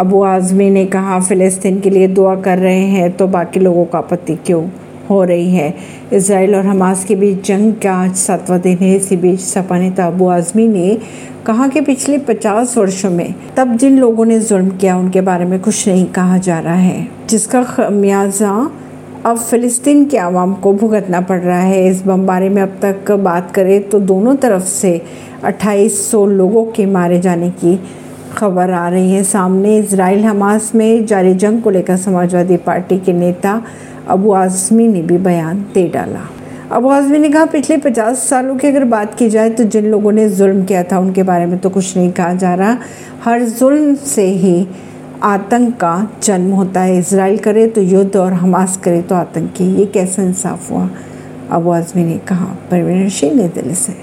अबू आज़मी ने कहा, फ़िलिस्तीन के लिए दुआ कर रहे हैं तो बाकी लोगों का आपत्ति क्यों हो रही है? इसराइल और हमास के बीच जंग का आज सातवां दिन है? इसी बीच सपा नेता अबू आज़मी ने कहा कि पिछले 50 वर्षों में तब जिन लोगों ने जुल्म किया, उनके बारे में कुछ नहीं कहा जा रहा है। जिसका खमियाजा अब फ़िलिस्तीन के आवाम को भुगतना पड़ रहा है। इस बमबारी में अब तक बात करें तो दोनों तरफ़ से 2800 लोगों के मारे जाने की खबर आ रही है सामने। इसराइल हमास में जारी जंग को लेकर समाजवादी पार्टी के नेता अबू आज़मी ने भी बयान दे डाला। अबू आज़मी ने कहा, पिछले 50 सालों की अगर बात की जाए तो जिन लोगों ने जुल्म किया था उनके बारे में तो कुछ नहीं कहा जा रहा। हर जुल्म से ही आतंक का जन्म होता है। इसराइल करे तो युद्ध और हमास करे तो आतंकी। ये कैसा इंसाफ हुआ? अबू आज़मी ने कहा। परवीन सिंह, नई दिल्ली से।